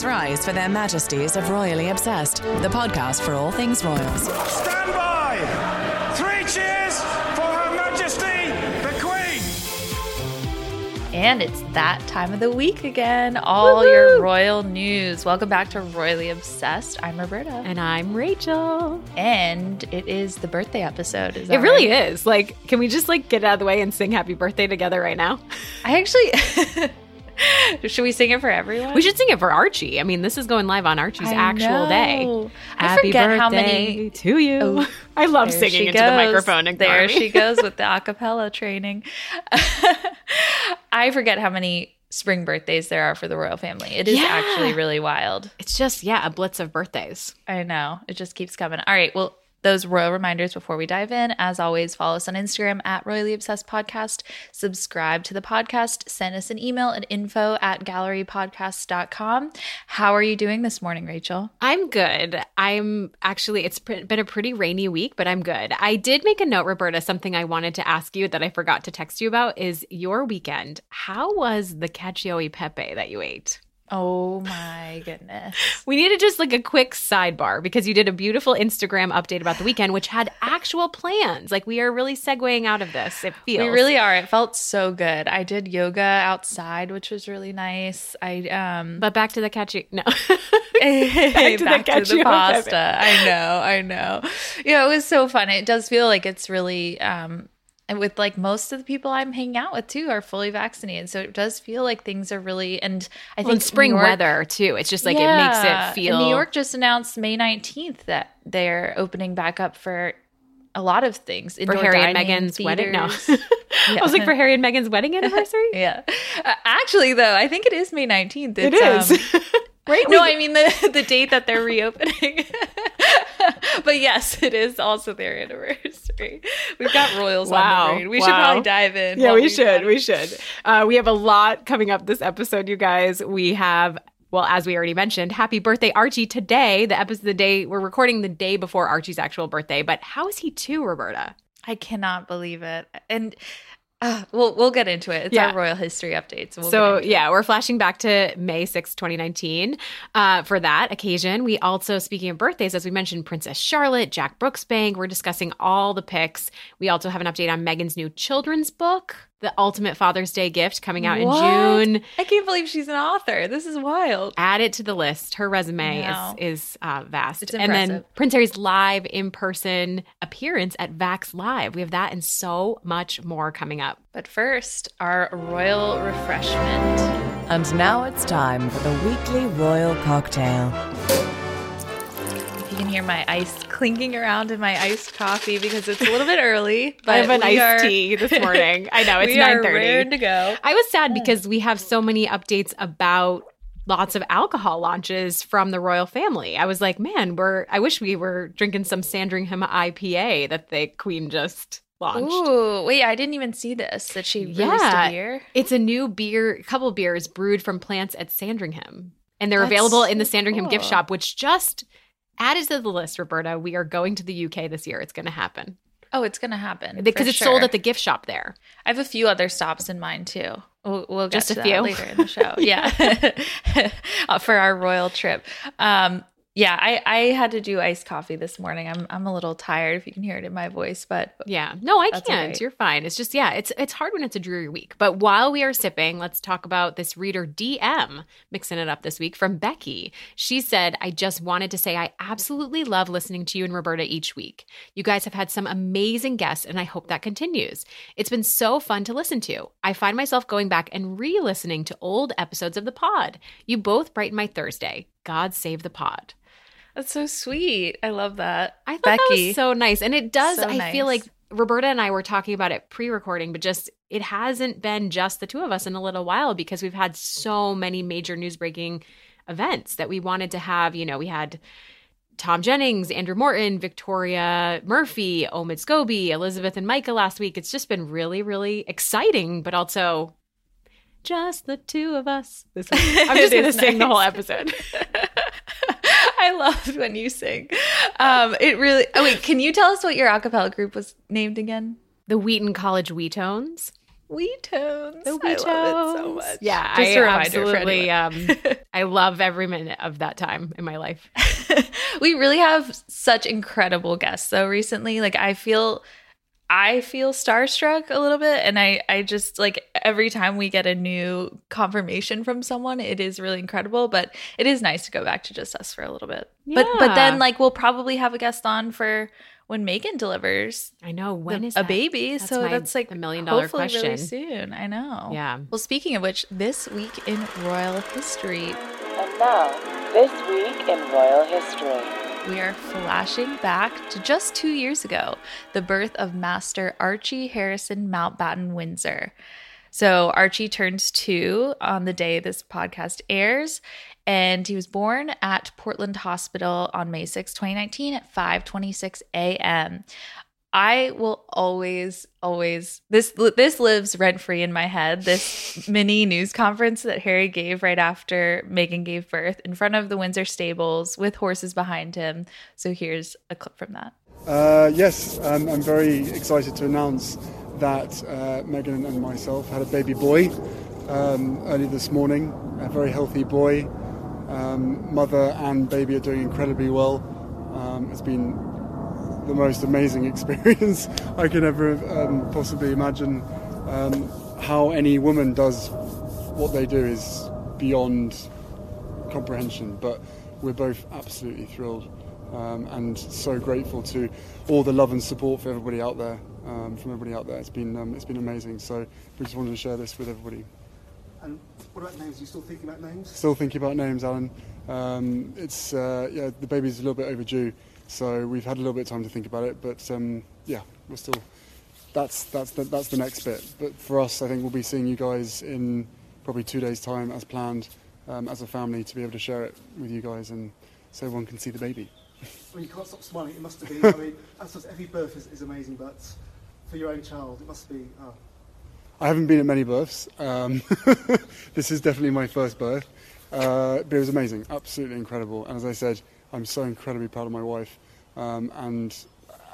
Please rise for their majesties of Royally Obsessed, the podcast for all things royals. Stand by! Three cheers for Her Majesty the Queen! And it's that time of the week again. All your royal news. Welcome back to Royally Obsessed. I'm Roberta. And I'm Rachel. And it is the birthday episode. Is It really right? is. Like, can we just like get out of the way and sing happy birthday together right now? I actually. Should we sing it for everyone? We should sing it for Archie. I mean, this is going live on Archie's I actual day. I Happy forget birthday how many. to you. Oh, I love singing into the microphone. Ignore There me. she goes with the acapella training. I forget how many spring birthdays there are for the royal family. It is Yeah. actually really wild. It's just yeah, a blitz of birthdays. I know. It just keeps coming. All right. Well, those royal reminders before we dive in. As always, follow us on Instagram at Royally Obsessed Podcast. Subscribe to the podcast. Send us an email at info at gallerypodcast.com. How are you doing this morning, Rachel? I'm good. I'm actually, it's been a pretty rainy week, but I'm good. I did make a note, Roberta. Something I wanted to ask you that I forgot to text you about is your weekend. How was the cacio e pepe that you ate? Oh my goodness. We needed just like a quick sidebar because you did a beautiful Instagram update about the weekend, which had actual plans. Like we are really segueing out of this. It feels We really are. It felt so good. I did yoga outside, which was really nice. I um But back to the catchy. No, back to the to the pasta. I know, I know. Yeah, it was so fun. It does feel like it's really um and with like most of the people I'm hanging out with too are fully vaccinated. So it does feel like things are really and I well, think in spring York- weather too. It's just like Yeah. it makes it feel. New York just announced May 19th that they're opening back up for a lot of things. for Harry and dining, Meghan's wedding. No, theaters. I was like for Harry and Meghan's wedding anniversary. Yeah. Uh, actually, though, I think it is May 19th. It It's, um, right? No, I mean the, the date that they're reopening. but yes, it is also their anniversary. We've got royals Wow. on the brain. We should probably dive in. yeah, we we should. We should. Uh, we have a lot coming up this episode, you guys. We have. Well, as we already mentioned, happy birthday, Archie. Today, the episode, the day we're recording the day before Archie's actual birthday. But how is he too, Roberta? I cannot believe it. And uh, we'll we'll get into it. It's Yeah. our royal history updates. So, we'll so yeah, we're flashing back to May sixth, 2019. Uh, for that occasion, we also, speaking of birthdays, as we mentioned, Princess Charlotte, Jack Brooksbank, we're discussing all the picks. We also have an update on Meghan's new children's book, The Ultimate Father's Day Gift, coming out What? in June. I can't believe she's an author. This is wild. Add it to the list. Her resume Wow. is is uh, vast. It's and then. Prince Harry's live in person appearance at Vax Live. We have that and so much more coming up. But first, our royal refreshment. And now it's time for the weekly royal cocktail. Can hear my ice clinking around in my iced coffee because it's a little bit early. But I have an iced are- tea this morning. I know it's nine thirty. to go. I was sad because we have so many updates about lots of alcohol launches from the royal family. I was like, man, we're I wish we were drinking some Sandringham IPA that the queen just launched. Ooh, wait! I didn't even see this. That she released Yeah. a beer. It's a new beer, a couple beers brewed from plants at Sandringham. And they're That's available in the Sandringham gift shop, which just added to the list, Roberta. We are going to the UK this year. It's going to happen. Oh, it's gonna happen Because it's sure. sold at the gift shop there. I have a few other stops in mind too. We'll, we'll get Just to a that few? later in the show. Yeah, for our royal trip. Um, yeah, I, I had to do iced coffee this morning. I'm I'm a little tired if you can hear it in my voice, but Yeah. No, I can't. okay. You're fine. It's just yeah, it's it's hard when it's a dreary week. But while we are sipping, let's talk about this reader DM mixing it up this week from Becky. She said, "I just wanted to say I absolutely love listening to you and Roberta each week. You guys have had some amazing guests and I hope that continues. It's been so fun to listen to. I find myself going back and re-listening to old episodes of the pod. You both brighten my Thursday. God save the pod." That's so sweet. I love that. I thought that was so nice. And it does, So I feel like. Roberta and I were talking about it pre recording, but just it hasn't been just the two of us in a little while because we've had so many major news breaking events that we wanted to have. You know, we had Tom Jennings, Andrew Morton, Victoria Murphy, Omid Scobie, Elizabeth and Micah last week. It's just been really, really exciting, but also just the two of us this. I'm just going to sing the whole episode. I loved when you sing. Um, it really. Oh wait, can you tell us what your a cappella group was named again? the Wheaton College Wheatones. Wee Tones. The I love it so much. Yeah, just I absolutely. Um, I love every minute of that time in my life. we really have such incredible guests though recently. Like I feel I feel starstruck a little bit and I I just like every time we get a new confirmation from someone it is really incredible but it is nice to go back to just us for a little bit. But but then like we'll probably have a guest on for when Meghan delivers I know when the- is a that? baby That's so my- that's like a million dollar hopefully question. really soon. I know. Yeah. Well, speaking of which, this week in royal history, And now, this week in royal history. We are flashing back to just two years ago, the birth of Master Archie Harrison Mountbatten Windsor. So Archie turns two on the day this podcast airs, and he was born at Portland Hospital on May 6, 2019 at 5:26 a.m. I will always, always this this lives rent free in my head. This mini news conference that Harry gave right after Meghan gave birth in front of the Windsor stables with horses behind him. So here's a clip from that. Uh, yes, um, I'm very excited to announce that uh, Meghan and myself had a baby boy um, early this morning, a very healthy boy. Um, mother and baby are doing incredibly well. Um, it's been the most amazing experience I can ever um, possibly imagine. Um, how any woman does what they do is beyond comprehension, but we're both absolutely thrilled um, and so grateful to all the love and support for everybody out there, um, from everybody out there. It's been um, it's been amazing. So we just wanted to share this with everybody. And what about names? Are you still thinking about names? Still thinking about names, Alan. Um, it's uh, yeah, the baby's a little bit overdue, so we've had a little bit of time to think about it. But um, yeah, we're still. That's that's the, that's the next bit. But for us, I think we'll be seeing you guys in probably two days' time, as planned, um, as a family, to be able to share it with you guys and so everyone can see the baby. I mean, you can't stop smiling. It must have been. I mean, I suppose every birth is, is amazing, but for your own child, it must be. Oh, I haven't been at many births. Um, this is definitely my first birth, uh, but it was amazing, absolutely incredible. And as I said, I'm so incredibly proud of my wife. Um, and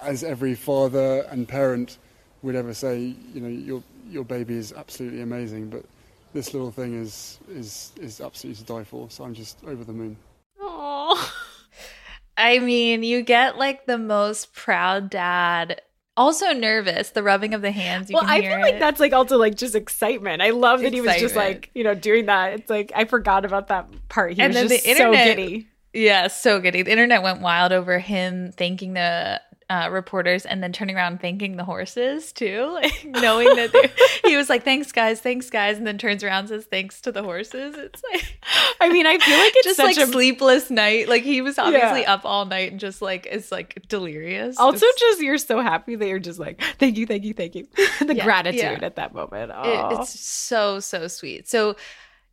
as every father and parent would ever say, you know, your your baby is absolutely amazing, but this little thing is is is absolutely to die for. So I'm just over the moon. Oh. I mean, you get like the most proud dad. Also nervous, the rubbing of the hands. You well, can I hear feel like that's like also like just excitement. I love that he was just like, you know, doing that. It's like I forgot about that part. He And was then just the internet- so giddy. Yeah, so good. The internet went wild over him thanking the uh, reporters and then turning around thanking the horses too, like, knowing that he was like, "Thanks, guys, thanks, guys," and then turns around and says thanks to the horses. It's like I mean, I feel like it's just such like a sleepless night. Like he was obviously Yeah. up all night and just like is like delirious. also Just- just you're so happy that you're just like, thank you, thank you, thank you. the Yeah, gratitude yeah. at that moment. It- it's so so sweet. So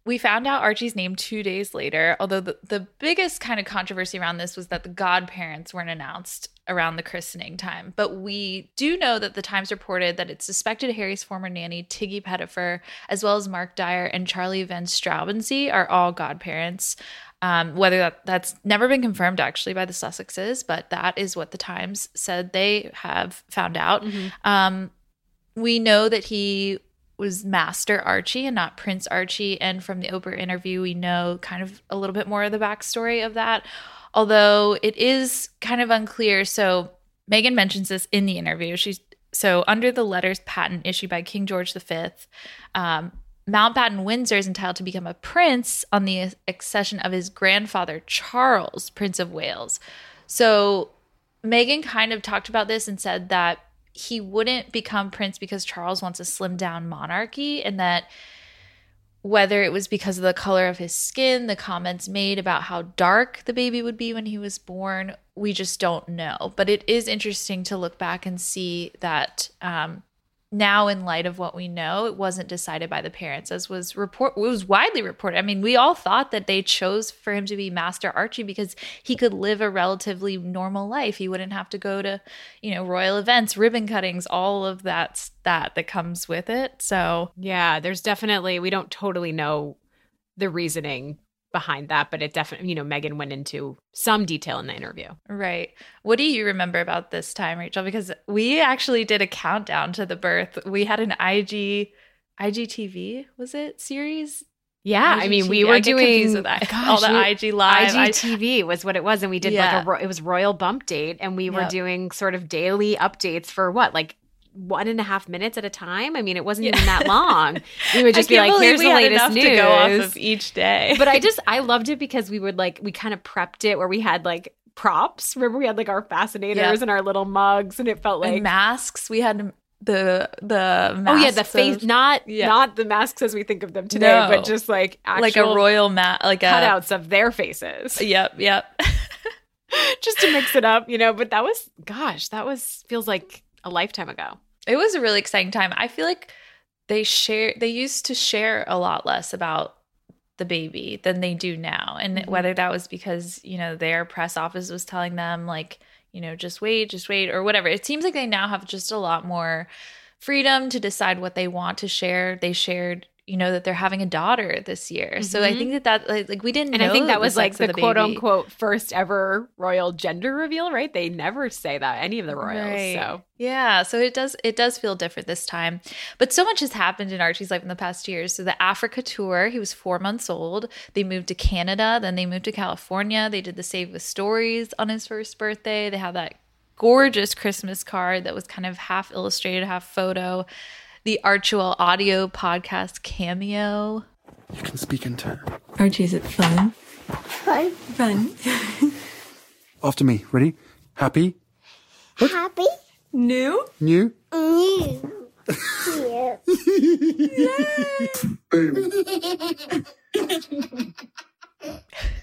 we found out Archie's name two days later. Although the, the biggest kind of controversy around this was that the godparents weren't announced around the christening time. But we do know that the Times reported that it's suspected Harry's former nanny Tiggy Pettifer, as well as Mark Dyer and Charlie Van Straubenzee, are all godparents. Um, whether that that's never been confirmed actually by the Sussexes, but that is what the Times said they have found out. Um, we know that he was Master Archie and not Prince Archie. And from the Oprah interview, we know kind of a little bit more of the backstory of that, although it is kind of unclear. So Meghan mentions this in the interview. She's so under the letters patent issued by King George V, um, Mountbatten Windsor is entitled to become a prince on the accession of his grandfather Charles, Prince of Wales. So Meghan kind of talked about this and said that he wouldn't become prince because Charles wants a slim down monarchy and that whether it was because of the color of his skin, the comments made about how dark the baby would be when he was born, we just don't know. But it is interesting to look back and see that um, now, in light of what we know, it wasn't decided by the parents, as was report. Was widely reported. I mean, we all thought that they chose for him to be Master Archie because he could live a relatively normal life. He wouldn't have to go to, you know, royal events, ribbon cuttings, all of that that that comes with it. So Yeah, there's definitely we don't totally know the reasoning behind that, but it definitely you know Meghan went into some detail in the interview. Right. What do you remember about this time, Rachel? Because we actually did a countdown to the birth. We had an IG IGTV, was it series Yeah, I mean, we were doing with gosh, all the we- IG live. IGTV was what it was, and we did Yeah. like a ro- it was Royal Bump Date, and we were Yep. doing sort of daily updates for what like one and a half minutes at a time. I mean, it wasn't even that long. We would just be like, "Here's the latest news." to go off of each day. but I just I loved it because we would like we kind of prepped it where we had like props. Remember, we had like our fascinators Yep. and our little mugs, and it felt like and masks. We had the the masks oh yeah, the face of- not Yeah. not the masks as we think of them today, No. but just like actual like a royal mat, like a cutouts of their faces. Uh, yep, yep. just to mix it up, you know. But that was, gosh, that was feels like a lifetime ago. it was a really exciting time. I feel like they share they used to share a lot less about the baby than they do now. And Mhm. whether that was because, you know, their press office was telling them like, you know, just wait, just wait or whatever. It seems like they now have just a lot more freedom to decide what they want to share. They shared you know that they're having a daughter this year, so I think mm-hmm. that that like, like we didn't. And I think that the was like sex the, quote unquote first ever royal gender reveal, right? They never say that any of the royals. Right. So Yeah, so it does it does feel different this time. But so much has happened in Archie's life in the past years. So the Africa tour, he was 4 months old. They moved to Canada, then they moved to California. They did the Save with Stories on his first birthday. They had that gorgeous Christmas card that was kind of half illustrated, half photo. The Archewell audio podcast cameo. You can speak in turn. Archie, is it fun? Fun. Fun. After me. Ready? Happy? Happy? New? New? New.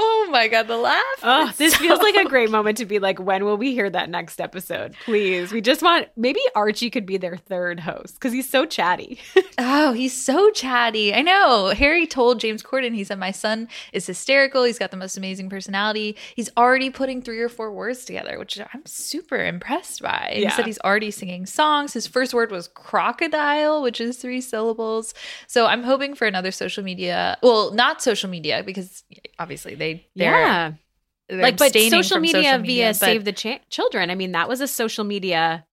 Oh my god, the laugh. Oh, It's this so- feels like a great moment to be like, when will we hear that next episode? Please. We just want maybe Archie could be their third host because he's so chatty. Oh, he's so chatty. I know. Harry told James Corden, he said, My son is hysterical. He's got the most amazing personality. He's already putting three or four words together, which I'm super impressed by. Yeah. He said he's already singing songs. His first word was crocodile, which is three syllables. So I'm hoping for another social media. Well, not social media, because obviously they, they're, yeah. they're Like, but social media, social via but- Save the Ch- Children. I mean, that was a social media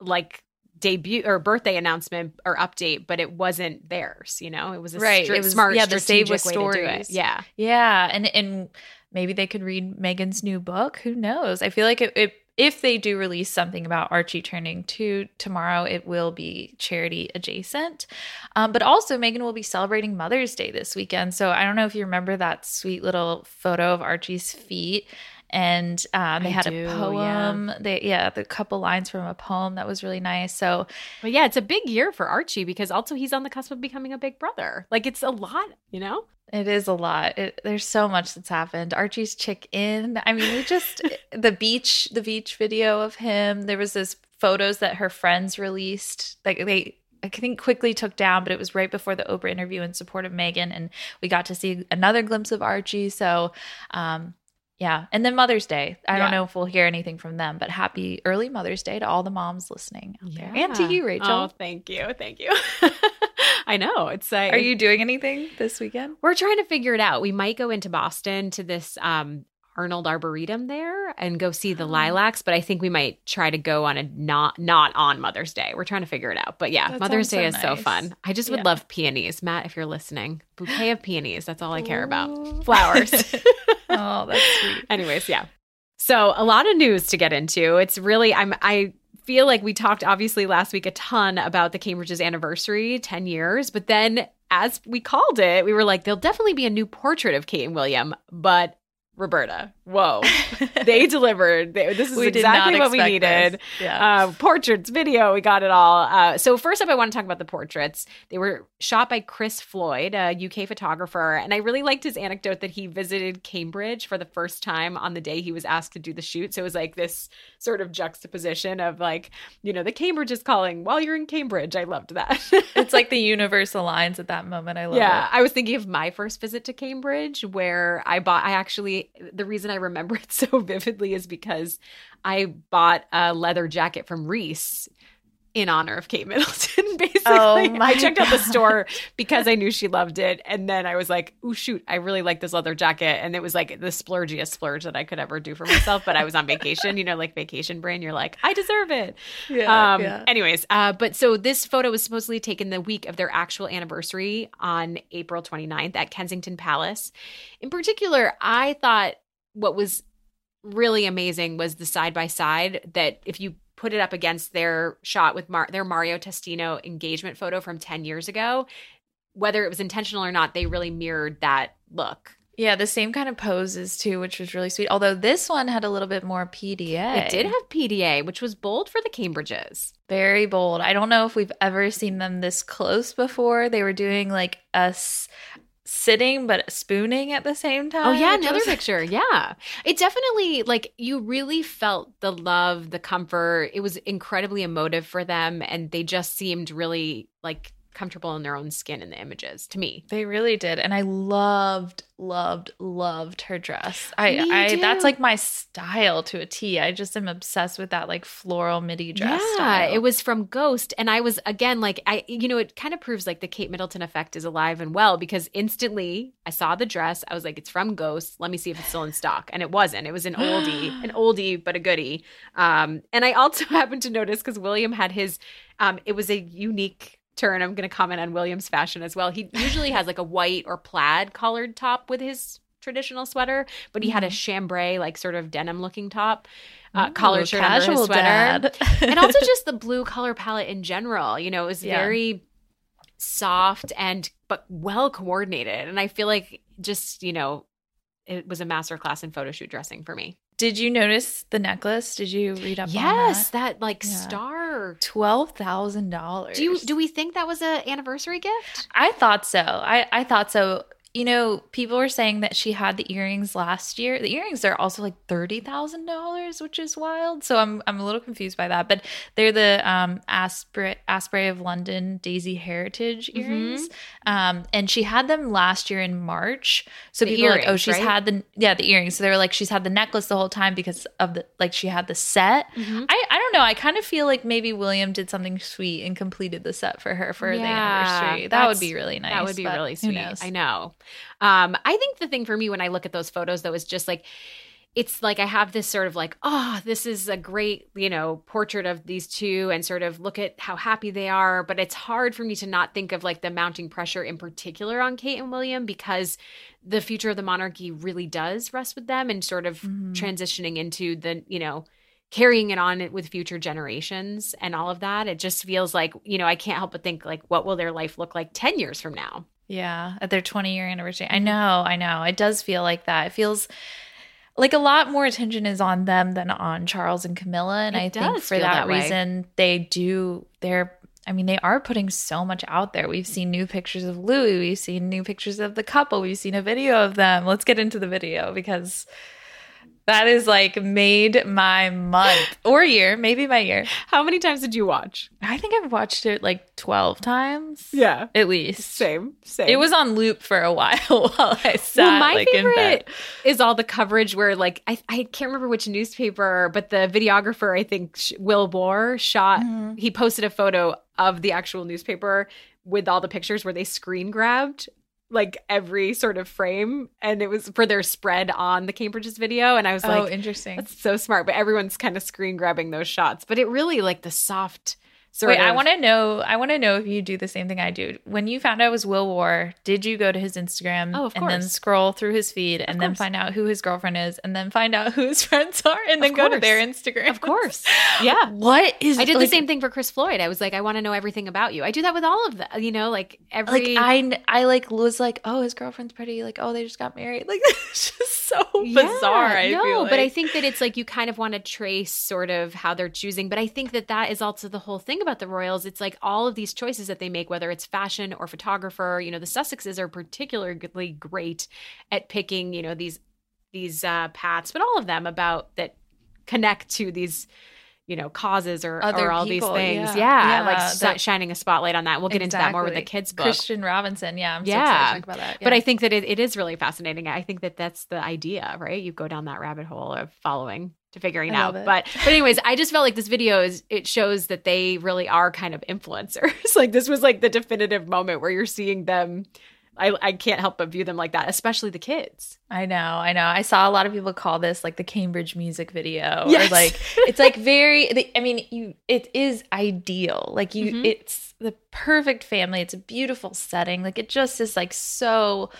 like debut or birthday announcement or update, but it wasn't theirs. You know, it was a Right, stri- it was- smart, yeah, the Save with way to do it. Stories. Yeah. Yeah, and and maybe they could read Meghan's new book. Who knows? I feel like it, it, if they do release something about Archie turning two tomorrow, it will be charity adjacent. Um, but also, Meghan will be celebrating Mother's Day this weekend. So I don't know if you remember that sweet little photo of Archie's feet. And um, they I had do, a yeah. poem. They yeah, the couple lines from a poem that was really nice. So But yeah, it's a big year for Archie because also he's on the cusp of becoming a big brother. Like it's a lot, you know? It is a lot. It, there's so much that's happened. Archie's chick in. I mean, we just the beach, the beach video of him. There was this photos that her friends released. Like they, I think, quickly took down, but it was right before the Oprah interview in support of Meghan, and we got to see another glimpse of Archie. So, um, yeah. And then Mother's Day. I Yeah. don't know if we'll hear anything from them, but happy early Mother's Day to all the moms listening out there, and to you, Rachel. Oh, thank you. Thank you. I know. It's like Are you doing anything this weekend? We're trying to figure it out. We might go into Boston to this um Arnold Arboretum there and go see the ah. lilacs, but I think we might try to go on a not not on Mother's Day. We're trying to figure it out. But yeah, That Mother's Day sounds is so so fun. I just would Yeah. love peonies. Matt, if you're listening, bouquet of peonies. That's all I care about. Flowers. oh, that's sweet. Anyways, yeah. So a lot of news to get into. It's really I'm I feel like we talked obviously last week a ton about the Cambridge's anniversary, 10 years, but then as we called it, we were like, there'll definitely be a new portrait of Kate and William, but Roberta, whoa, they delivered. They- This is We exactly what we needed. Yeah. Uh, portraits, video, we got it all. Uh, so first up, I want to talk about the portraits. They were shot by Chris Floyd, a UK photographer, and I really liked his anecdote that he visited Cambridge for the first time on the day he was asked to do the shoot. So it was like this sort of juxtaposition of like, you know, the Cambridge is calling while you're in Cambridge. I loved that. it's like the universe aligns at that moment. I love yeah, it. I was thinking of my first visit to Cambridge where I bought I actually the reason I remember it so vividly is because I bought a leather jacket from Reiss in honor of Kate Middleton, basically. Oh my I checked out the store because I knew she loved it. And then I was like, oh, shoot, I really like this leather jacket. And it was like the splurgiest splurge that I could ever do for myself. But I was on vacation, you know, like vacation brain. You're like, I deserve it. Yeah, Um, yeah. Anyways, uh, but so this photo was supposedly taken the week of their actual anniversary on April 29th at Kensington Palace. In particular, I thought what was really amazing was the side by side that if you put it up against their shot with Mar- their Mario Testino engagement photo from 10 years ago, whether it was intentional or not, they really mirrored that look. Yeah, the same kind of poses too, which was really sweet. Although this one had a little bit more PDA. It did have PDA, which was bold for the Cambridges. very bold. I don't know if we've ever seen them this close before. They were doing like a s- sitting but spooning at the same time. Oh yeah, another was- picture. Yeah. It definitely like you really felt the love, the comfort. It was incredibly emotive for them and they just seemed really like comfortable in their own skin in the images to me. They really did, and I loved, loved, loved her dress. I, I that's like my style to a T. I just am obsessed with that like floral midi dress. yeah, style. it was from Ghost and I was again like I you know it kind of proves like the Kate Middleton effect is alive and well because instantly I saw the dress. I was like it's from Ghost. Let me see if it's still in stock. And it wasn't. It was an oldie, an oldie but a goodie. Um and I also happened to notice cuz William had his um it was a unique turn. I'm going to comment on William's fashion as well. He usually has like a white or plaid collared top with his traditional sweater, but he had a chambray like sort of denim looking top. Uh, collared shirt under his sweater and also just the blue color palette in general you know it was Yeah. very soft and but well coordinated and i feel like just you know it was a masterclass in photo shoot dressing for me Did you notice the necklace? Did you read up on yes that? that like Yeah. star Twelve thousand dollars. do you do we think that was an anniversary gift I thought so. I, I thought so. You know, people were saying that she had the earrings last year. The earrings are also like thirty thousand dollars, which is wild. So I'm I'm a little confused by that. But they're the um Asprey Asprey of London Daisy Heritage Mm-hmm. earrings. Um and she had them last year in March. So The people were like, oh, she's right? had the yeah, the earrings. So they were like, she's had the necklace the whole time because of the like she had the set. Mm-hmm. I, I don't know. I kind of feel like maybe William did something sweet and completed the set for her for the anniversary. That would be really nice. That would be really who sweet. knows? I know. Um, I think the thing for me when I look at those photos though is just like it's like I have this sort of like, oh, this is a great, you know, portrait of these two and sort of look at how happy they are. But it's hard for me to not think of like the mounting pressure in particular on Kate and William because the future of the monarchy really does rest with them and sort of transitioning into the, you know, carrying it on with future generations and all of that. It just feels like, you know, I can't help but think like, what will their life look like 10 years from now? Yeah, at their 20 year anniversary. I know, I know. It does feel like that. It feels like a lot more attention is on them than on Charles and Camilla. And It I think for that, that reason, they do, they're, I mean, they are putting so much out there. We've seen new pictures of Louis. We've seen new pictures of the couple. We've seen a video of them. Let's get into the video because that is like made my month or year, maybe my year. How many times did you watch? I think I've watched it like 12 times. Yeah. At least. Same, same. It was on loop for a while while I sat well, my like in bed. favorite is all the coverage where, like, I, I can't remember which newspaper, but the videographer, I think Will Warr, shot. Mm-hmm. He posted a photo of the actual newspaper with all the pictures where they screen grabbed like every sort of frame, and it was for their spread on the Cambridge's video. And I was Oh, like, Oh, interesting. That's so smart. But everyone's kind of screen grabbing those shots. But it really like the soft sort Wait, of. I want to know. I want to know if you do the same thing I do. When you found out it was Will Warr, did you go to his Instagram Oh, of and then scroll through his feed and then find out who his girlfriend is and then find out who his friends are and then go to their Instagram? Of course. Yeah. What is? I did like, the same thing for Chris Floyd. I was like, I want to know everything about you. I do that with all of them, you know, like every. Like I, I like was like, oh, his girlfriend's pretty. Like, oh, they just got married. Like, it's just so bizarre. I no, feel but I think that it's like you kind of want to trace sort of how they're choosing. But I think that that is also the whole thing about the Royals. It's like all of these choices that they make, whether it's fashion or photographer. You know, the Sussexes are particularly great at picking, you know, these these uh, paths, but all of them about that connect to these you know causes or, Other or all people, these things. yeah. Yeah, like Yeah, si- that- shining a spotlight on that. We'll get into that more with the kids book. Christian Robinson. Yeah, I'm so yeah, excited to talk about that. but. I think that it, it is really fascinating. I think that that's the idea, right? You go down that rabbit hole of following to figuring out. it. But but anyways, I just felt like this video is it shows that they really are kind of influencers. like this was like the definitive moment where you're seeing them. I I can't help but view them like that, especially the kids. I know, I know. I saw a lot of people call this like the Cambridge music video. Yes. Or like it's like very the- I mean, you it is ideal. Like you Mhm. it's the perfect family. It's a beautiful setting. Like it just is like so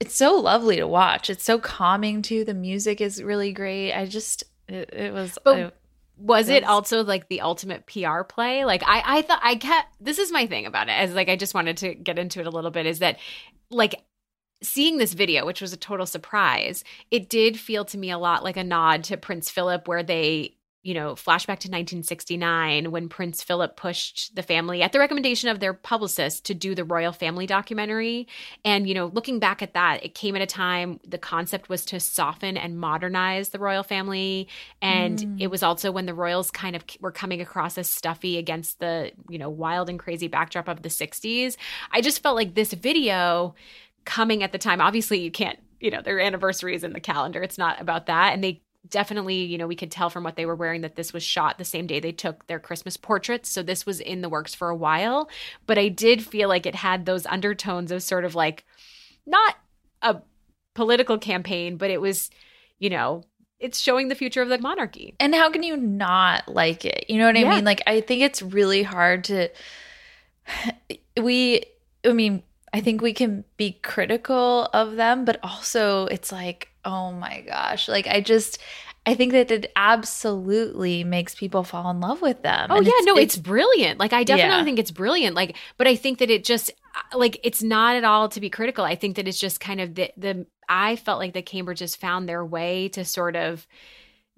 it's so lovely to watch. It's so calming too. The music is really great. I just it, it was But I- was it also like the ultimate PR play? Like I, I thought I kept this is my thing about it. As like I just wanted to get into it a little bit. Is that like seeing this video, which was a total surprise, it did feel to me a lot like a nod to Prince Philip, where they you know, flashback to 1969 when Prince Philip pushed the family at the recommendation of their publicist to do the royal family documentary. And, you know, looking back at that, it came at a time the concept was to soften and modernize the royal family. And Mm. it was also when the royals kind of were coming across as stuffy against the, you know, wild and crazy backdrop of the 60s. I just felt like this video coming at the time, obviously, you can't, you know, their anniversary is in the calendar. It's not about that. And they definitely, you know, we could tell from what they were wearing that this was shot the same day they took their Christmas portraits. So this was in the works for a while. But I did feel like it had those undertones of sort of like not a political campaign, but it was, you know, it's showing the future of the monarchy. And how can you not like it? You know what I Yeah. mean? Like I think it's really hard to we I mean, I think we can be critical of them, but also it's like, oh my gosh. Like I just I think that it absolutely makes people fall in love with them. Oh And yeah, no, it's, brilliant. Like I definitely Yeah. think it's brilliant. Like, but I think that it just uh, like it's not at all to be critical. I think that it's just kind of the the I felt like the Cambridges found their way to sort of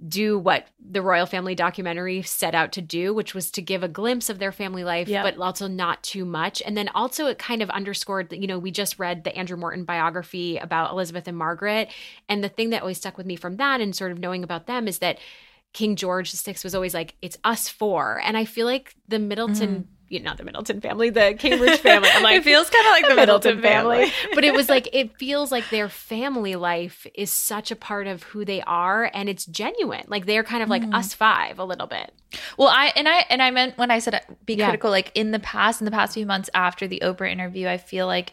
do what the royal family documentary set out to do, which was to give a glimpse of their family life, Yeah. but also not too much. And then also it kind of underscored that, you know, we just read the Andrew Morton biography about Elizabeth and Margaret. And the thing that always stuck with me from that and sort of knowing about them is that King George VI was always like, it's us four. And I feel like the Middleton, mm-hmm. You know, not the Middleton family, the Cambridge family. I'm like, it feels kind of like the Middleton, family. but it was like it feels like their family life is such a part of who they are and it's genuine like they're kind of like Mm. us five a little bit Well, I and I and I meant when I said be Yeah. critical, like in the past, in the past few months after the Oprah interview, I feel like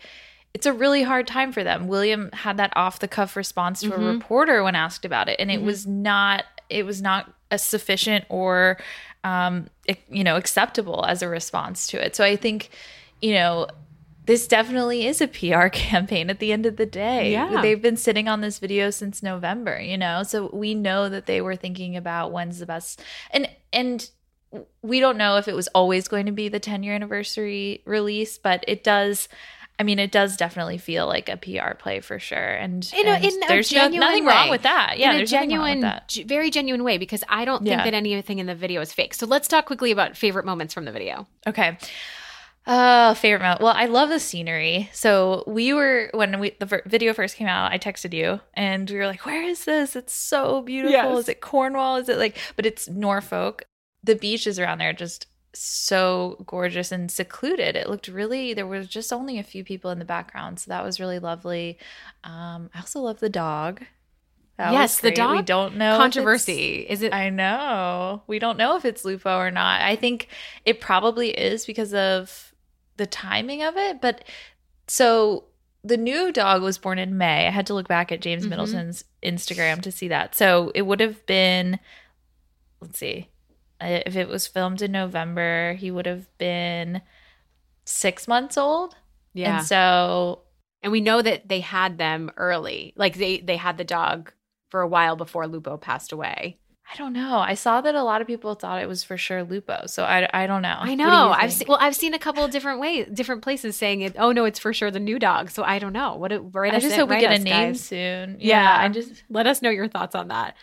it's a really hard time for them. William had that off the cuff response to Mhm. a reporter when asked about it, and it Mhm. was not it was not a sufficient or um you know acceptable as a response to it. So I think you know this definitely is a PR campaign at the end of the day. Yeah. They've been sitting on this video since November, you know. So we know that they were thinking about when's the best and and we don't know if it was always going to be the 10 year anniversary release, but it does I mean, it does definitely feel like a PR play for sure. And, in a, and in there's no- nothing way. wrong with that. Yeah, in a there's genuine that. ge- very genuine way because i don't think Yeah. that anything in the video is fake so let's talk quickly about favorite moments from the video Okay. Uh, favorite moment. Well, I love the scenery. So we were when we the video first came out. I texted you, and we were like, "Where is this? It's so beautiful. Yes. Is it Cornwall? Is it like?" But it's Norfolk. The beaches around there just so gorgeous and secluded. It looked really. There was just only a few people in the background, so that was really lovely. Um, I also love the dog. That Yes, the dog We don't know controversy is it I know. We don't know if it's Lupo or not. I think it probably is because of the timing of it. But so the new dog was born in May. I had to look back at James Mhm. Middleton's Instagram to see that. So it would have been, let's see, if it was filmed in November, he would have been six months old. yeah And so and we know that they had them early like they they had the dog for a while before lupo passed away I don't know. I saw that a lot of people thought it was for sure Lupo. So I, I don't know. I What do know. I've seen well, I've seen a couple of different ways, different places saying it. Oh no, it's for sure the new dog. So I don't know. What? It, write I us just hope we get a name guys. soon. Yeah, I just let us know your thoughts on that.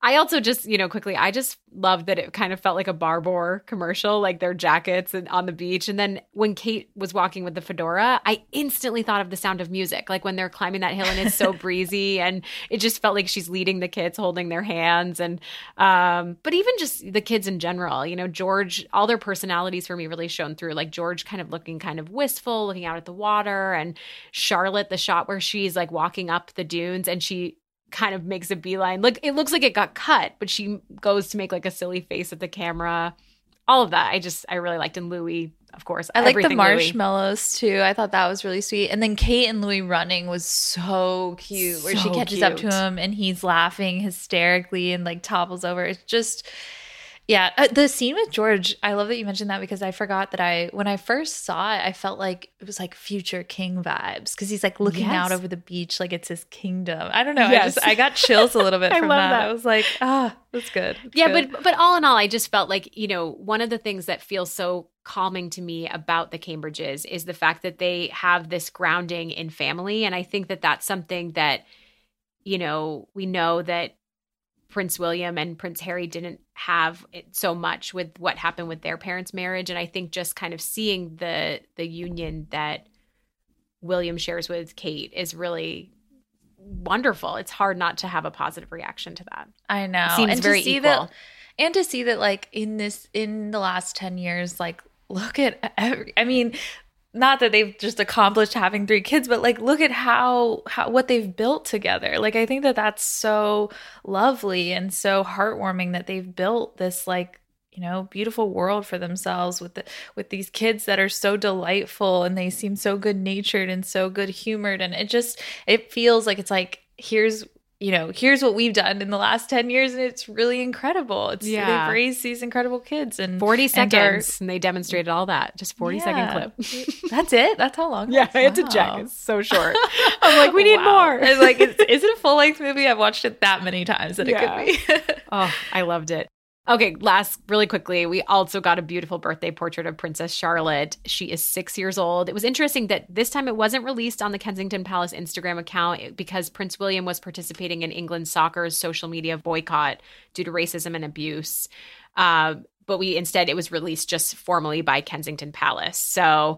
I also just, you know, quickly, I just loved that it kind of felt like a Barbour commercial, like their jackets and on the beach. And then when Kate was walking with the fedora, I instantly thought of the sound of music, like when they're climbing that hill and it's so breezy, and it just felt like she's leading the kids, holding their hands, and um, but even just the kids in general, you know, George, all their personalities for me really shone through. Like George kind of looking kind of wistful, looking out at the water, and Charlotte, the shot where she's like walking up the dunes and she kind of makes a beeline. Look, it looks like it got cut, but she goes to make like a silly face at the camera. All of that, I just I really liked. And Louis, of course, I like the everything Louis. marshmallows too. I thought that was really sweet. And then Kate and Louis running was so cute, where she So catches up to him and he's laughing hysterically and like topples over. It's just, yeah. Uh, the scene with George, I love that you mentioned that because I forgot that I, when I first saw it, I felt like it was like future king vibes because he's like looking out over the beach like it's his kingdom. I don't know. I Yes. just, I got chills a little bit I from love that. that. I was like, ah, that's good. That's yeah, good. but but all in all, I just felt like you know one of the things that feels so calming to me about the Cambridges is the fact that they have this grounding in family, and I think that that's something that you know we know that Prince William and Prince Harry didn't have it so much with what happened with their parents' marriage, and I think just kind of seeing the the union that William shares with Kate is really wonderful. It's hard not to have a positive reaction to that. I know. It seems and very to see equal. that and to see that like in this in the last 10 years like look at every I mean not that they've just accomplished having three kids but like look at how how what they've built together. Like I think that that's so lovely and so heartwarming that they've built this like you know beautiful world for themselves with the, with these kids that are so delightful and they seem so good natured and so good humored and it just it feels like it's like here's you know here's what we've done in the last 10 years and it's really incredible it's Yeah. they've raised these incredible kids and 40 and seconds and, they demonstrated all that just 40 second Yeah. clip that's it that's how long yeah that's? i had to check it's so short i'm like we need Wow. more It's like it's, is it a full length movie i've watched it that many times that Yeah. it could be oh i loved it okay last really quickly we also got a beautiful birthday portrait of princess charlotte. She is six years old. It was interesting that this time it wasn't released on the kensington palace instagram account because prince william was participating in england soccer's social media boycott due to racism and abuse. Uh, but we instead it was released just formally by Kensington Palace. So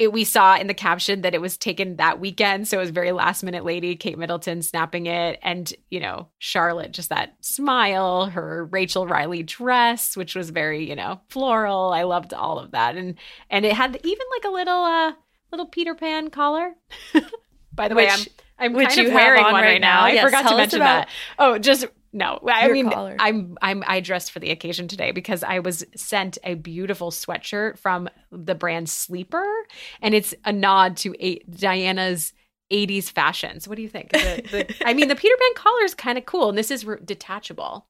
it, we saw in the caption that it was taken that weekend, so it was very last minute lady Kate Middleton snapping it, and you know Charlotte just that smile, her Rachel Riley dress, which was very you know floral. I loved all of that, and and it had even like a little uh little Peter Pan collar. By the way, I'm Which- I'm which kind you of wearing one right right now. now. I Yes, forgot to mention about- that. Oh, just no. I Your mean, collar. I'm I'm I dressed for the occasion today because I was sent a beautiful sweatshirt from the brand Sleeper, and it's a nod to Diana's 80s fashions. What do you think? The- the- I mean, the Peter Pan collar is kind of cool, and this is re- detachable.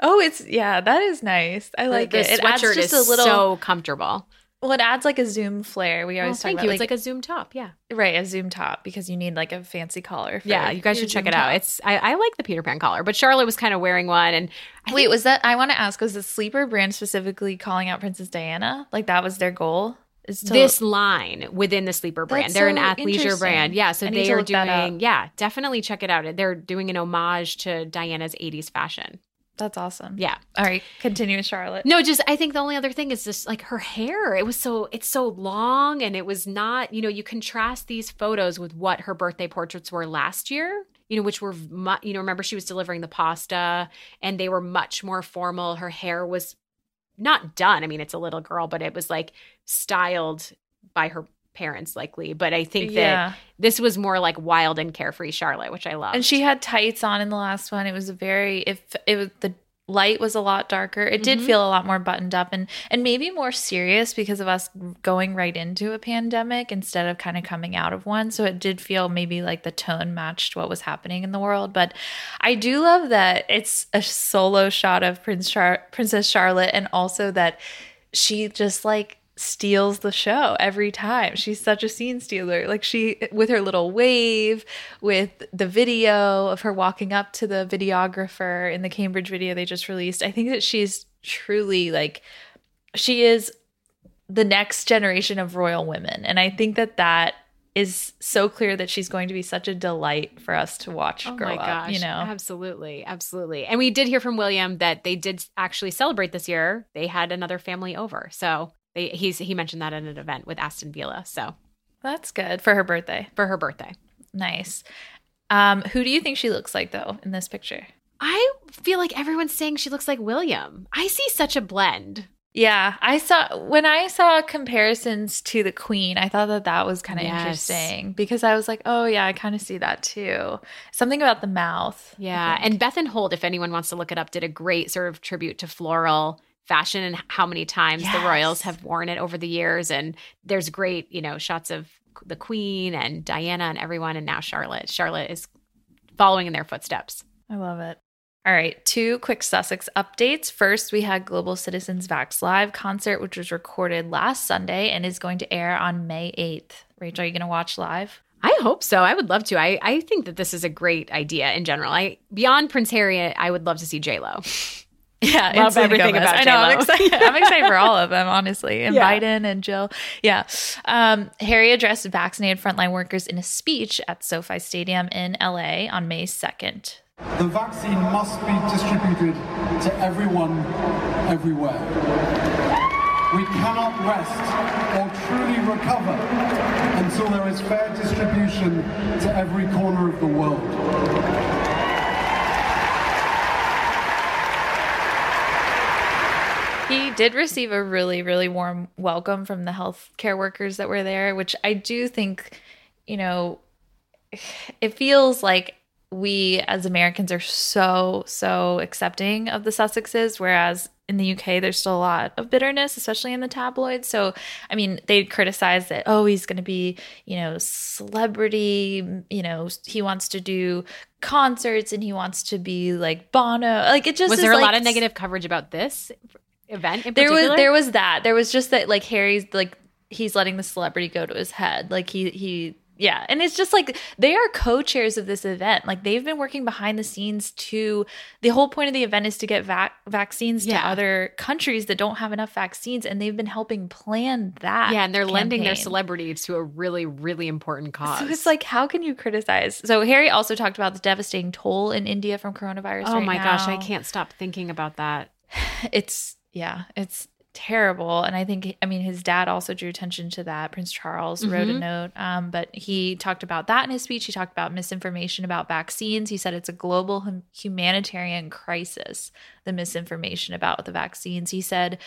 oh it's yeah that is nice i like the it it adds sweatshirt just is a little so comfortable. Well it adds like a zoom flare we always talk thank about you. like, it's like a zoom top. Yeah, right a zoom top because you need like a fancy collar for yeah. You guys should check it out. top. It's I, I like the Peter Pan collar, but Charlotte was kind of wearing one, and I Wait, think- was that? I want to ask: Was the sleeper brand specifically calling out Princess Diana? Like that was their goal? Is to this line within the sleeper brand. They're an athleisure brand. Yeah. So I they are look that up. doing, yeah, definitely check it out. They're doing an homage to Diana's 80s fashion. That's awesome. Yeah. All right, continue with Charlotte. No, just I think the only other thing is just like her hair. It was so it's so long and it was not, you know, you contrast these photos with what her birthday portraits were last year. You know, which were, mu- you know, remember she was delivering the pasta and they were much more formal. Her hair was not done. I mean, it's a little girl, but it was like styled by her parents, likely. But I think that Yeah. this was more like wild and carefree Charlotte, which I love. And she had tights on in the last one. It was a very if it was the light was a lot darker. It did Mhm. feel a lot more buttoned up and and maybe more serious because of us going right into a pandemic instead of kind of coming out of one. So it did feel maybe like the tone matched what was happening in the world. But I do love that it's a solo shot of Prince Char- Princess Charlotte and also that she just like steals the show every time. She's such a scene stealer. Like she with her little wave, with the video of her walking up to the videographer in the Cambridge video they just released. I think that she's truly like she is the next generation of royal women and I think that that is so clear that she's going to be such a delight for us to watch Oh grow my up. You know, Absolutely. Absolutely. And we did hear from William that they did actually celebrate this year. They had another family over. So they, he's, he mentioned that at an event with Aston Villa. So that's good for her birthday. for her birthday. Nice. Um, who do you think she looks like though in this picture? I feel like everyone's saying she looks like William. I see such a blend. Yeah, I saw when I saw comparisons to the Queen, I thought that that was kind of Yes. interesting because I was like, oh yeah, I kind of see that too. Something about the mouth. Yeah. And Bethan Holt, if anyone wants to look it up, did a great sort of tribute to floral fashion and how many times the royals have worn it over the years. And there's great, you know, shots of the Queen and Diana and everyone. And now Charlotte. Charlotte is following in their footsteps. I love it. All right, two quick Sussex updates. First, we had Global Citizens Vax Live concert, which was recorded last Sunday and is going to air on May 8th. Rachel, are you going to watch live? I hope so. I would love to. I, I think that this is a great idea in general. I beyond Prince Harry, I would love to see J Lo. Yeah, Love and everything Gomez. about I know. I'm excited. I'm excited for all of them, honestly, and Yeah. Biden and Jill. Yeah. Um, Harry addressed vaccinated frontline workers in a speech at SoFi Stadium in LA on May 2nd. The vaccine must be distributed to everyone, everywhere. We cannot rest or truly recover until there is fair distribution to every corner of the world. He did receive a really, really warm welcome from the healthcare workers that were there, which I do think, you know, it feels like we as Americans are so, so accepting of the Sussexes, whereas in the UK, there's still a lot of bitterness, especially in the tabloids. So, I mean, they criticize that, oh, he's going to be, you know, celebrity, you know, he wants to do concerts and he wants to be like Bono. Like, it just Was there a like lot of negative coverage about this event in there particular? was there was that there was just that like harry's like he's letting the celebrity go to his head like he he yeah and it's just like they are co-chairs of this event like they've been working behind the scenes to the whole point of the event is to get vac- vaccines Yeah. to other countries that don't have enough vaccines and they've been helping plan that yeah, and they're lending their campaign. celebrity to a really, really important cause. so it's like how can you criticize so harry also talked about the devastating toll in india from coronavirus oh right my gosh, I can't stop thinking about that. it's yeah it's terrible and i think i mean his dad also drew attention to that prince charles wrote a Mhm. note um, but he talked about that in his speech he talked about misinformation about vaccines he said it's a global hum- humanitarian crisis the misinformation about the vaccines he said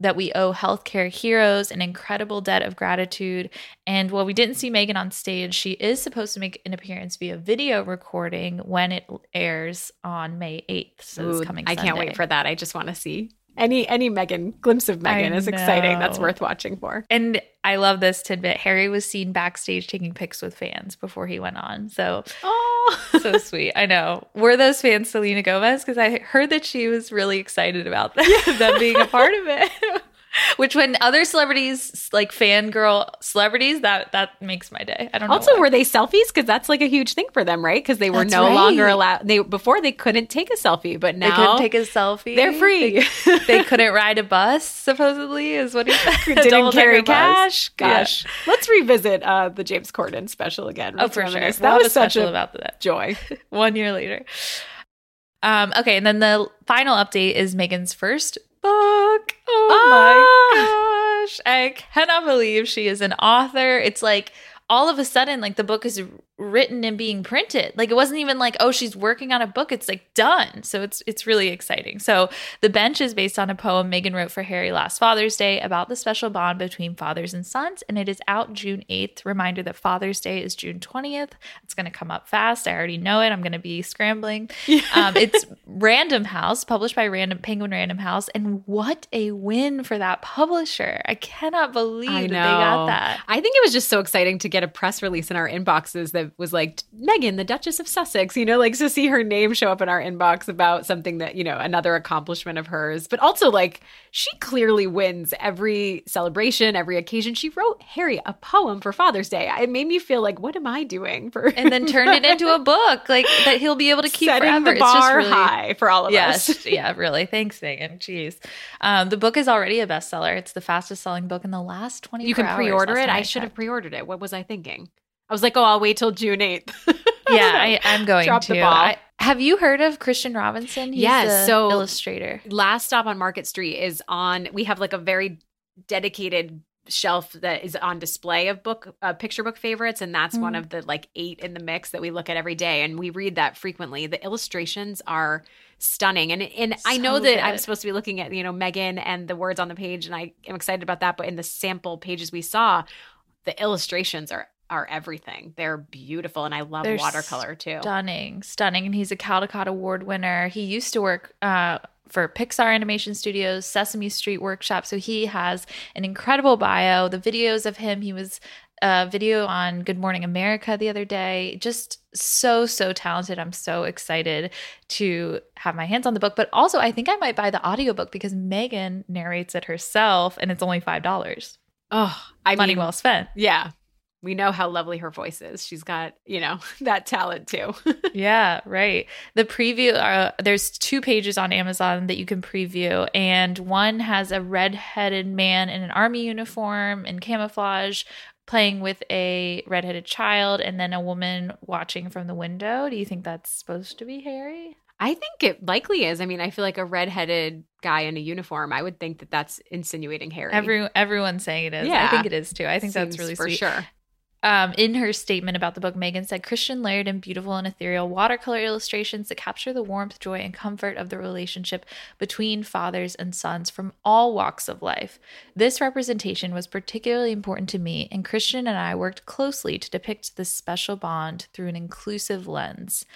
that we owe healthcare heroes an incredible debt of gratitude. And while we didn't see Meghan on stage, she is supposed to make an appearance via video recording when it airs on May 8th. So Ooh, it's coming I can't wait for that. I just want to see any any Meghan glimpse of Meghan I is exciting. That's worth watching for. And I love this tidbit. Harry was seen backstage taking pics with fans before he went on. So, oh, so sweet. I know. Were those fans Selena Gomez? Because I heard that she was really excited about them, them being a part of it. Which, when other celebrities like fangirl celebrities, that that makes my day. I don't know. Also, were they selfies? Because that's like a huge thing for them, right? Because they were That's no longer allowed. They before they couldn't take a selfie, but now they couldn't take a selfie. They're free. They, they couldn't ride a bus. Supposedly, is what he said. didn't carry cash. Yeah. Gosh, let's revisit uh, the James Corden special again. Oh, for sure. reminisce. That was such special a about that. joy. one year later. Um, okay, and then the final update is Meghan's first book. Oh ah! my gosh. I cannot believe she is an author. It's like all of a sudden, like the book is written and being printed. Like it wasn't even like, oh, she's working on a book. It's like done. So it's it's really exciting. So the bench is based on a poem Meghan wrote for Harry last Father's Day about the special bond between fathers and sons, and it is out June 8th. Reminder that Father's Day is June 20th. It's gonna come up fast. I already know it. I'm gonna be scrambling. Um, it's Random House, published by Random Penguin Random House, and what a win for that publisher! I cannot believe I that they got that. I think it was just so exciting to get a press release in our inboxes that was like Meghan, the Duchess of Sussex. You know, like to see her name show up in our inbox about something that you know another accomplishment of hers. But also, like she clearly wins every celebration, every occasion. She wrote Harry a poem for Father's Day. It made me feel like, what am I doing for? And then turned it into a book, like that he'll be able to keep setting forever. the It's just bar really- high for all of yes, us. yeah, really. Thanks, Meghan. Jeez, um, the book is already a bestseller. It's the fastest selling book in the last twenty. You can pre-order it. I should have pre-ordered it. What was I thinking? I was like, oh, I'll wait till June 8th. yeah, I, I'm going Drop to. the ball. I, have you heard of Christian Robinson? He's Yes, so- illustrator. Last stop on Market Street is on, we have like a very dedicated shelf that is on display of book uh, picture book favorites and that's one Mhm. of the like eight in the mix that we look at every day and we read that frequently the illustrations are stunning and and i know So that i'm supposed to be looking at you know meghan and the words on the page and i am excited about that but in the sample pages we saw the illustrations are are everything they're beautiful and i love They're watercolor too Stunning, stunning. And he's a Caldecott Award winner. He used to work uh, for Pixar Animation Studios, Sesame Street Workshop. So he has an incredible bio. The videos of him, he was a video on Good Morning America the other day. Just so, so talented. I'm so excited to have my hands on the book. But also, I think I might buy the audiobook because Meghan narrates it herself and it's only $5. oh i Money mean well spent. yeah we know how lovely her voice is she's got you know that talent too Yeah, right. The preview, uh, there's two pages on Amazon that you can preview, and one has a red-headed man in an army uniform and camouflage playing with a red-headed child, and then a woman watching from the window. Do you think that's supposed to be Harry? I think it likely is. I mean, I feel like a redheaded guy in a uniform. I would think that that's insinuating Harry. Every everyone's saying it is. Yeah. I think it is too. I think that's really for sweet. sure. Um, in her statement about the book, Meghan said Christian layered in beautiful and ethereal watercolor illustrations that capture the warmth, joy, and comfort of the relationship between fathers and sons from all walks of life. This representation was particularly important to me, and Christian and I worked closely to depict this special bond through an inclusive lens.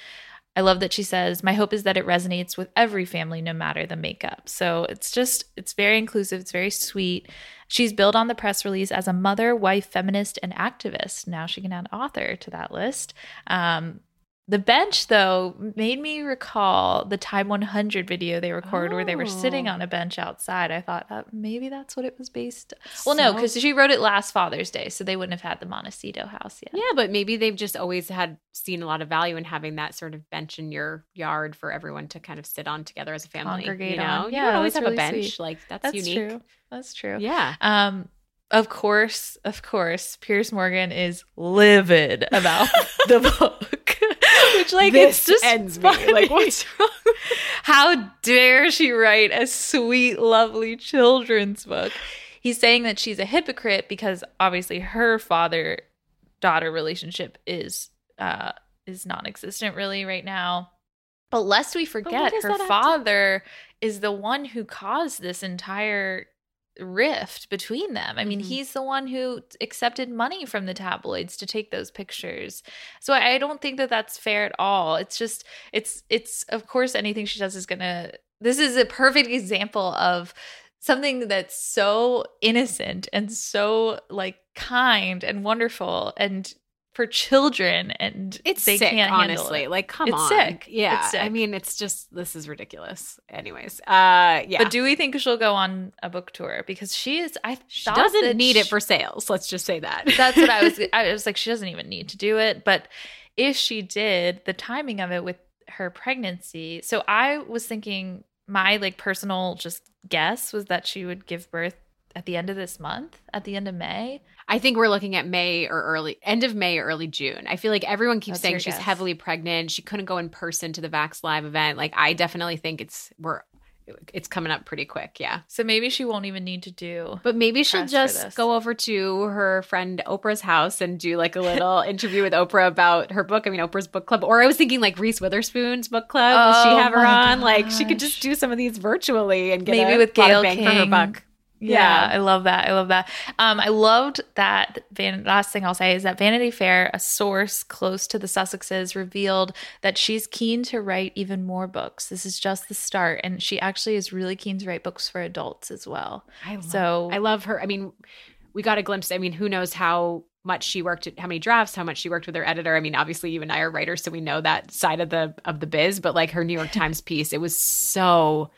I love that she says, My hope is that it resonates with every family, no matter the makeup. So it's just, it's very inclusive. It's very sweet. She's billed on the press release as a mother, wife, feminist, and activist. Now she can add author to that list. Um, the bench, though, made me recall the Time 100 video they recorded where they were sitting Oh. on a bench outside. I thought that maybe that's what it was based. Well, no, because she wrote it last Father's Day, so they wouldn't have had the Montecito house yet. Yeah, but maybe they've just always had seen a lot of value in having that sort of bench in your yard for everyone to kind of sit on together as a family. Congregate you know, on. you Yeah, don't always have really a bench. sweet. Like that's, That's unique. true. That's true. Yeah. Um, of course, of course, Piers Morgan is livid about the book, which like This it's just ends me. Like, what's wrong? How dare she write a sweet, lovely children's book? He's saying that she's a hypocrite because obviously her father daughter relationship is uh is non-existent really right now. But lest we forget, her have to- father is the one who caused this entire rift between them. I mean, Mhm. he's the one who accepted money from the tabloids to take those pictures. So I don't think that that's fair at all. It's just it's it's of course anything she does is going to This is a perfect example of something that's so innocent and so like kind and wonderful and for children and It's they sick, can't handle honestly. it. Like, come It's on. sick. Yeah. It's sick. I mean, it's just this is ridiculous. Anyways, uh, yeah. But do we think she'll go on a book tour? Because she is. I she doesn't need it for sales. Let's just say that. That's what I was. I was like, she doesn't even need to do it. But if she did, the timing of it with her pregnancy. So I was thinking, my like personal just guess was that she would give birth at the end of this month, at the end of May. I think we're looking at May or early end of May or early June. I feel like everyone keeps That's saying she's guess. heavily pregnant. She couldn't go in person to the Vax Live event. Like I definitely think it's we're it's coming up pretty quick. Yeah. So maybe she won't even need to do. But maybe she'll just go over to her friend Oprah's house and do like a little interview with Oprah about her book. I mean, Oprah's book club. Or I was thinking like Reese Witherspoon's book club. Will she Oh have her on? Like she could just do some of these virtually and get maybe a with Gayle bang King for her buck. Yeah, Yeah. I love that. I love that. Um, I loved that. Van- last thing I'll say is that Vanity Fair, a source close to the Sussexes, revealed that she's keen to write even more books. This is just the start, and she actually is really keen to write books for adults as well. I love, So- I love her. I mean, we got a glimpse. I mean, who knows how much she worked at how many drafts, how much she worked with her editor. I mean, obviously you and I are writers, so we know that side of the of the biz, but like her New York Times piece, it was so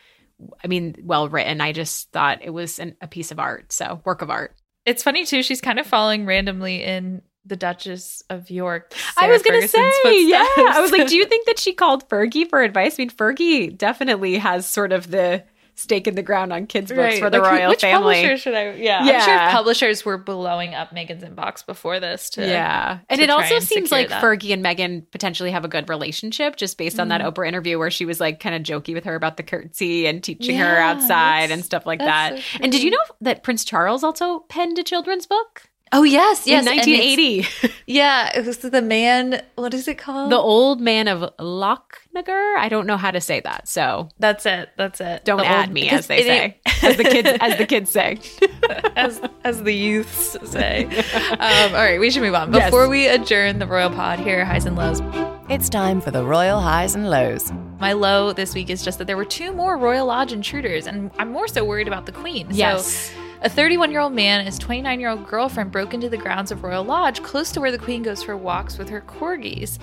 I mean, well written. I just thought it was an, a piece of art. So, work of art. It's funny too. She's kind of following randomly in the Duchess of York. I was going to say, Ferguson's yeah. I was like, do you think that she called Fergie for advice? I mean, Fergie definitely has sort of the stake in the ground on kids' books Right. for the Like, who- royal which family. publisher should I? Yeah, I'm sure publishers were blowing up Meghan's inbox before this. To yeah. And to it also and seems like that. Fergie and Meghan potentially have a good relationship just based on that Mhm. Oprah interview where she was like kind of jokey with her about the curtsy and teaching her outside and stuff like that. so and did you know that Prince Charles also penned a children's book? Oh yes, yes, In 1980. Yeah, it was the man. What is it called? the old man of Lochnagar. I don't know how to say that. So That's it. That's it. don't The add old- me, as they say. as the kids as the kids say. as as the youths say. Um, all right, we should move on. Yes. Before we adjourn the royal pod here, highs and lows. It's time for the royal highs and lows. My low this week is just that there were two more Royal Lodge intruders, and I'm more so worried about the Queen. Yes. So, a 31 year old man and his 29 year old girlfriend broke into the grounds of Royal Lodge, close to where the Queen goes for walks with her corgis.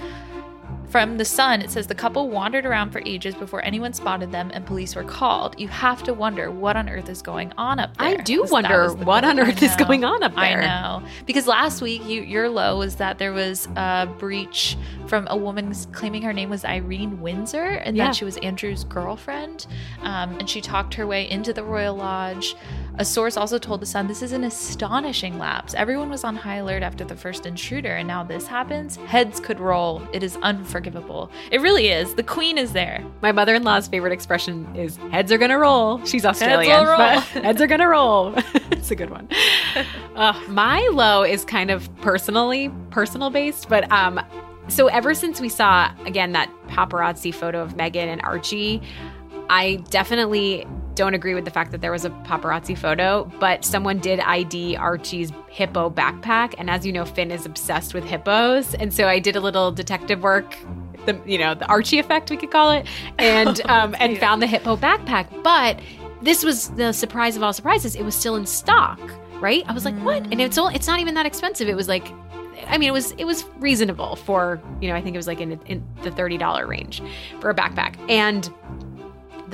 From The Sun, it says the couple wandered around for ages before anyone spotted them and police were called. You have to wonder what on earth is going on up there. I do wonder the what on earth is going on up there. I know. Because last week, you, your low was that there was a breach from a woman claiming her name was Irene Windsor and Yeah. that she was Andrew's girlfriend. Um, and she talked her way into the Royal Lodge. A source also told The Sun this is an astonishing lapse. Everyone was on high alert after the first intruder, and now this happens. Heads could roll. It is unforgivable. It really is. The Queen is there. My mother-in-law's favorite expression is "heads are gonna roll." She's Australian, will roll. but heads are gonna roll. it's a good one. Uh, my low is kind of personally personal based, but um, so ever since we saw again that paparazzi photo of Meghan and Archie, I definitely don't agree with the fact that there was a paparazzi photo, but someone did ID Archie's hippo backpack. And as you know, Finn is obsessed with hippos. And so I did a little detective work, the you know, the Archie effect, we could call it, and um, and found the hippo backpack. But this was the surprise of all surprises. It was still in stock, right? I was like, what? And it's all, it's not even that expensive. It was like I mean, it was it was reasonable for you know I think it was like in, in the thirty dollar range for a backpack. And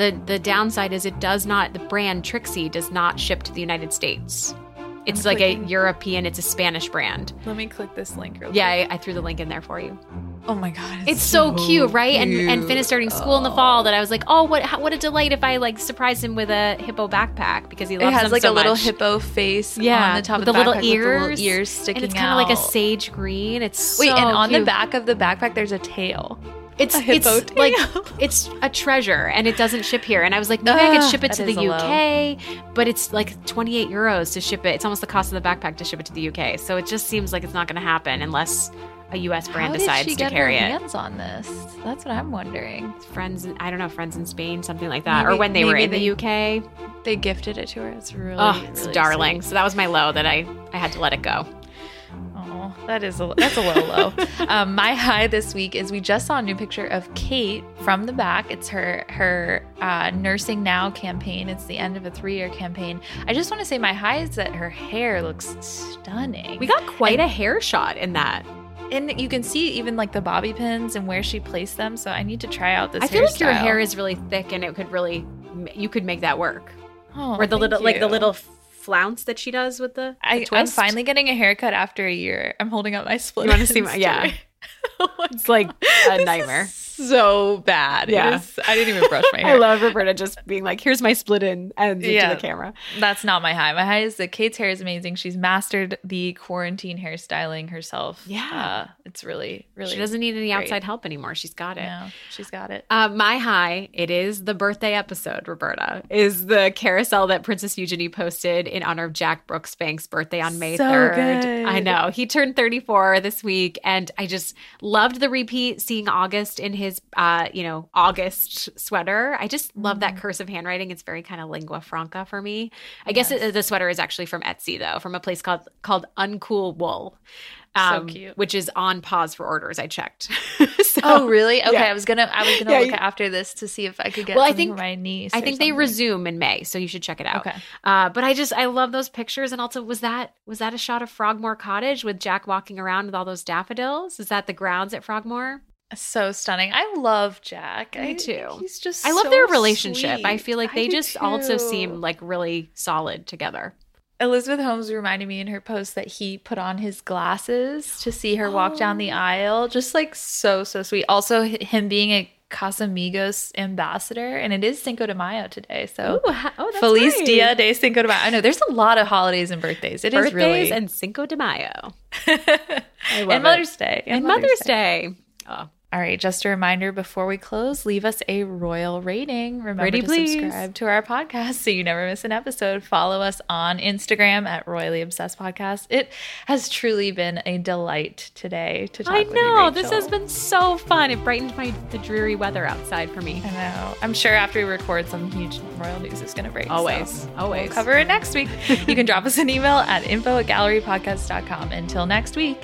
the the downside is it does not the brand Trixie does not ship to the United States. It's I'm like a. European. It's a Spanish brand. Let me click this link real Yeah, I, I threw the link in there for you. Oh my god, It's so, cute, right? And and Finn is starting school in the fall. That I was like, oh, what how, what a delight if I like surprised him with a hippo backpack because he loves It has like so a little hippo face Yeah, on the top with of the, the little backpack with the ears, little ears sticking and it's kind of like a sage green. It's Wait, so and on the back of the backpack, there's a tail. It's it's like it's a treasure and it doesn't ship here. And I was like, maybe I could ship it to the low. UK, but it's like 28 euros to ship it. It's almost the cost of the backpack to ship it to the UK. So it just seems like it's not going to happen unless a US brand How decides did she to get carry her it. hands on this? That's what I'm wondering. Friends, I don't know, friends in Spain, something like that, or when they were in they- the UK. They gifted it to her. It's really, Oh, it's really darling. sweet. So that was my low that I I had to let it go. Oh, that is a that's a low low. um, my high this week is we just saw a new picture of Kate from the back. It's her her uh, nursing now campaign. It's the end of a three year campaign. I just want to say my high is that her hair looks stunning. We got quite a hair shot in that. and you can see even like the bobby pins and where she placed them. So I need to try out this. I feel like your hair is really thick and it could really you could make that work. Oh, or the little like the little flounce that she does with the, the I, I'm finally getting a haircut after a year. I'm holding up my split. You want to see my yeah? today. Oh it's like a nightmare. So bad. Yeah. is- I didn't even brush my hair. I love Roberta just being like, "Here's my split in and into Yeah. the camera." That's not my high. My high is that Kate's hair is amazing. She's mastered the quarantine hairstyling herself. Yeah. Uh, it's really, really. She doesn't need any great. outside help anymore. She's got it. No, she's got it. Uh, my high, it is the birthday episode, Roberta, is the carousel that Princess Eugenie posted in honor of Jack Brooksbank's birthday on May So 3rd. good. I know. He turned 34 this week, and I just loved the repeat, seeing August in his, uh, you know, August sweater. I just love that Mm. cursive handwriting. It's very kind of lingua franca for me. I guess it, the sweater is actually from Etsy, though, from a place called called Uncool Wool. um, cute. Which is on pause for orders. I checked. So- oh, really? Okay, yeah. I was gonna, I was gonna Yeah, look you- after this to see if I could get Well, I think- for my niece. I think they resume in May, so you should check it out. Okay. Uh, but I just I love those pictures, and also was that was that a shot of Frogmore Cottage with Jack walking around with all those daffodils? Is that the grounds at Frogmore? So stunning. I love Jack. Me I, too. He's just. I love so their relationship. I feel like they just also seem like really solid together. Elizabeth Holmes reminded me in her post that he put on his glasses to see her walk down the oh. aisle. Just like so, so sweet. Also, h- him being a Casamigos ambassador, and it is Cinco de Mayo today. So, Ooh, ha- oh, that's Feliz right. Dia de Cinco de Mayo. I know there's a lot of holidays and birthdays. It is Birthdays really and Cinco de Mayo. I love and Mother's it. Day And, Mother's Day. Oh, All right, just a reminder before we close, leave us a royal rating. Remember Pretty to please. subscribe to our podcast so you never miss an episode. Follow us on Instagram at Royally Obsessed Podcast. It has truly been a delight today to talk I with you, know. This has been so fun. It brightened my the dreary weather outside for me. I know. I'm sure after we record, some huge royal news is going to break. so Always, always. We'll cover it next week. you can drop us an email at info at gallerypodcast.com. Until next week,